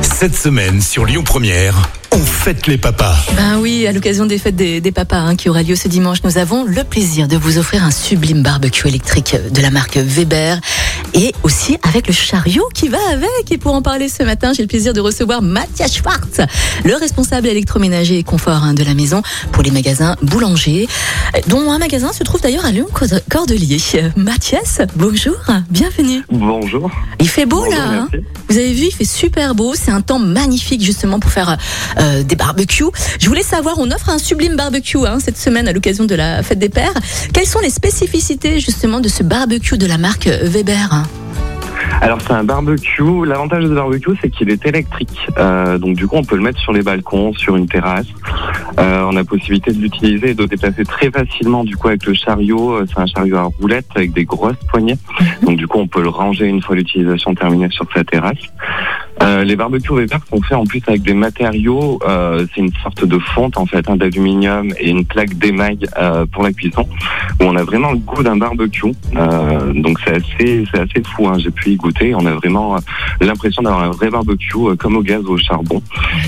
Cette semaine sur Lyon Première, on fête les papas. Ben oui, à l'occasion des fêtes des, des papas hein, qui aura lieu ce dimanche, nous avons le plaisir de vous offrir un sublime barbecue électrique de la marque Weber et aussi avec le chariot qui va avec. Et pour en parler ce matin, j'ai le plaisir de recevoir Mathias Schwartz, le responsable électroménager et confort hein, de la maison pour les magasins boulangers, dont un magasin se trouve d'ailleurs à Lyon-Cordelier. Mathias, bonjour, bienvenue. Bonjour. Il fait beau Bonjour, là, hein vous avez vu, il fait super beau. C'est un temps magnifique justement pour faire euh, des barbecues. Je voulais savoir, on offre un sublime barbecue hein, cette semaine à l'occasion de la fête des pères. Quelles sont les spécificités justement de ce barbecue de la marque Weber hein? Alors c'est un barbecue. L'avantage de ce barbecue, c'est qu'il est électrique. Euh, donc du coup, on peut le mettre sur les balcons, sur une terrasse. Euh, on a possibilité de l'utiliser et de le déplacer très facilement. Du coup, avec le chariot, c'est un chariot à roulettes avec des grosses poignées. Donc du coup, on peut le ranger une fois l'utilisation terminée sur sa terrasse. Euh, les barbecues Weber sont faits en plus avec des matériaux. euh, c'est une sorte de fonte en fait, hein, d'aluminium et une plaque d'émail euh, pour la cuisson. Où on a vraiment le goût d'un barbecue. Euh, donc c'est assez, c'est assez fou. Hein. J'ai pu y goûter. On a vraiment euh, l'impression d'avoir un vrai barbecue comme au gaz ou au charbon.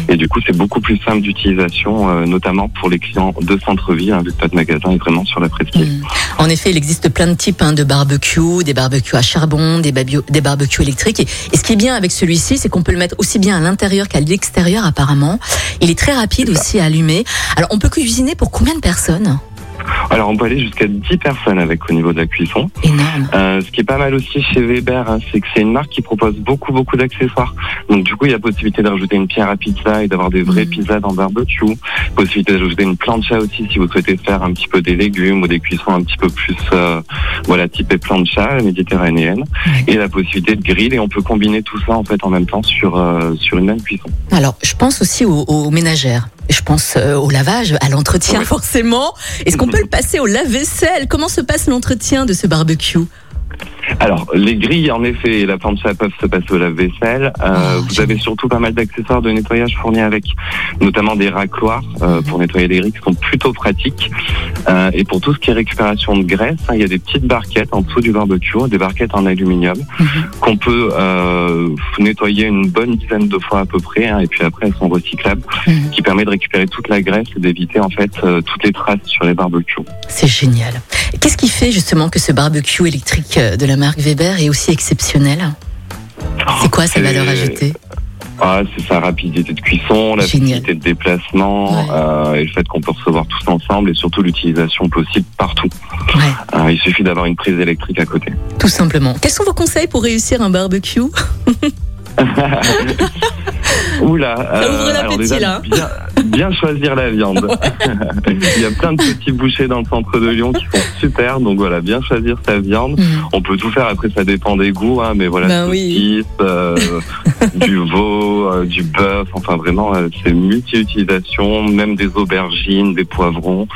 Et du coup, c'est beaucoup plus simple d'utilisation, notamment pour les clients de centre-ville, hein, vu que notre magasin est vraiment sur la presqu'île. Mm. En effet, il existe plein de types hein, de barbecue, des barbecues à charbon, des barbecues électriques. Et, et ce qui est bien avec celui-ci, c'est qu'on peut le mettre aussi bien à l'intérieur qu'à l'extérieur apparemment. Il est très rapide aussi à allumer. Alors, on peut cuisiner pour combien de personnes? Alors, on peut aller jusqu'à 10 personnes avec au niveau de la cuisson. Énorme. Euh, ce qui est pas mal aussi chez Weber, hein, c'est que c'est une marque qui propose beaucoup beaucoup d'accessoires. Donc du coup, il y a possibilité de rajouter une pierre à pizza et d'avoir des vraies Mhm. pizzas dans barbecue. Possibilité d'ajouter une plancha aussi si vous souhaitez faire un petit peu des légumes ou des cuissons un petit peu plus euh, voilà typé plancha méditerranéenne. Et la possibilité de grill et on peut combiner tout ça en fait en même temps sur euh, sur une même cuisson. Alors, je pense aussi aux, aux ménagères. Je pense euh, au lavage, à l'entretien Oui. forcément. Est-ce qu'on peut le passer au lave-vaisselle? Comment se passe l'entretien de ce barbecue? Alors, les grilles, en effet, et la plancha peuvent se passer au lave-vaisselle. Euh, Ah, vous avez surtout pas mal d'accessoires de nettoyage fournis avec, notamment des racloirs euh, pour nettoyer les grilles qui sont plutôt pratiques. Euh, et pour tout ce qui est récupération de graisse, hein, il y a des petites barquettes en dessous du barbecue, des barquettes en aluminium Mhm. qu'on peut euh, nettoyer une bonne dizaine de fois à peu près. hein, et puis après, elles sont recyclables, Mhm. qui permet de récupérer toute la graisse et d'éviter en fait euh, toutes les traces sur les barbecues. C'est génial. Qu'est-ce qui fait justement que ce barbecue électrique euh, de la marque Weber est aussi exceptionnel? C'est quoi sa valeur ajoutée? Ah, c'est sa rapidité de cuisson, la Génial. facilité de déplacement Ouais. euh, et le fait qu'on peut recevoir tous ensemble et surtout l'utilisation possible partout. Ouais, Euh, il suffit d'avoir une prise électrique à côté. tout simplement. Quels sont vos conseils pour réussir un barbecue? Oula, Ça ouvre l'appétit, alors déjà, là. Bien, bien choisir la viande. il y a plein de petits bouchers dans le centre de Lyon qui sont super, donc voilà, bien choisir sa viande. Mhm. On peut tout faire, après ça dépend des goûts, hein, mais voilà, Ben oui. euh, du veau, euh, du bœuf, enfin vraiment, euh, c'est multi-utilisation, même des aubergines, des poivrons.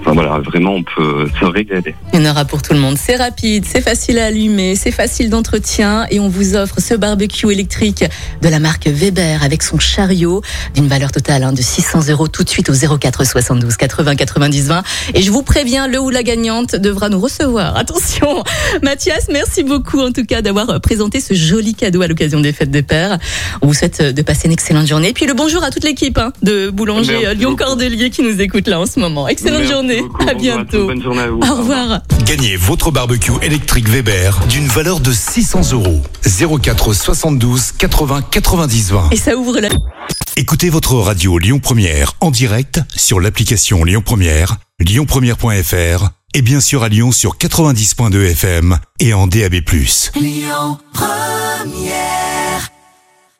Enfin voilà, vraiment, on peut se régaler. Il y en aura pour tout le monde. C'est rapide, c'est facile à allumer, c'est facile d'entretien et on vous offre ce barbecue électrique de la marque Weber avec son chariot d'une valeur totale hein, de 600 euros tout de suite au 04 72 80 90 20. Et je vous préviens, le ou la gagnante devra nous recevoir. Attention, Mathias, merci beaucoup en tout cas d'avoir présenté ce joli cadeau à l'occasion des fêtes des pères. On vous souhaite euh, de passer une excellente journée. Et puis le bonjour à toute l'équipe hein, de Boulanger Merci euh, Lyon beaucoup. Cordelier qui nous écoute là en ce moment. Excellente Merci journée. beaucoup. À bientôt. Bonne journée à vous. Au revoir. Gagnez votre barbecue électrique Weber d'une valeur de 600 euros. 04 72 80 90 20. Et ça ouvre la... Écoutez votre radio Lyon Première en direct sur l'application Lyon Première, lyonpremière.fr et bien sûr à Lyon sur 90.2 FM et en DAB+. Lyon Première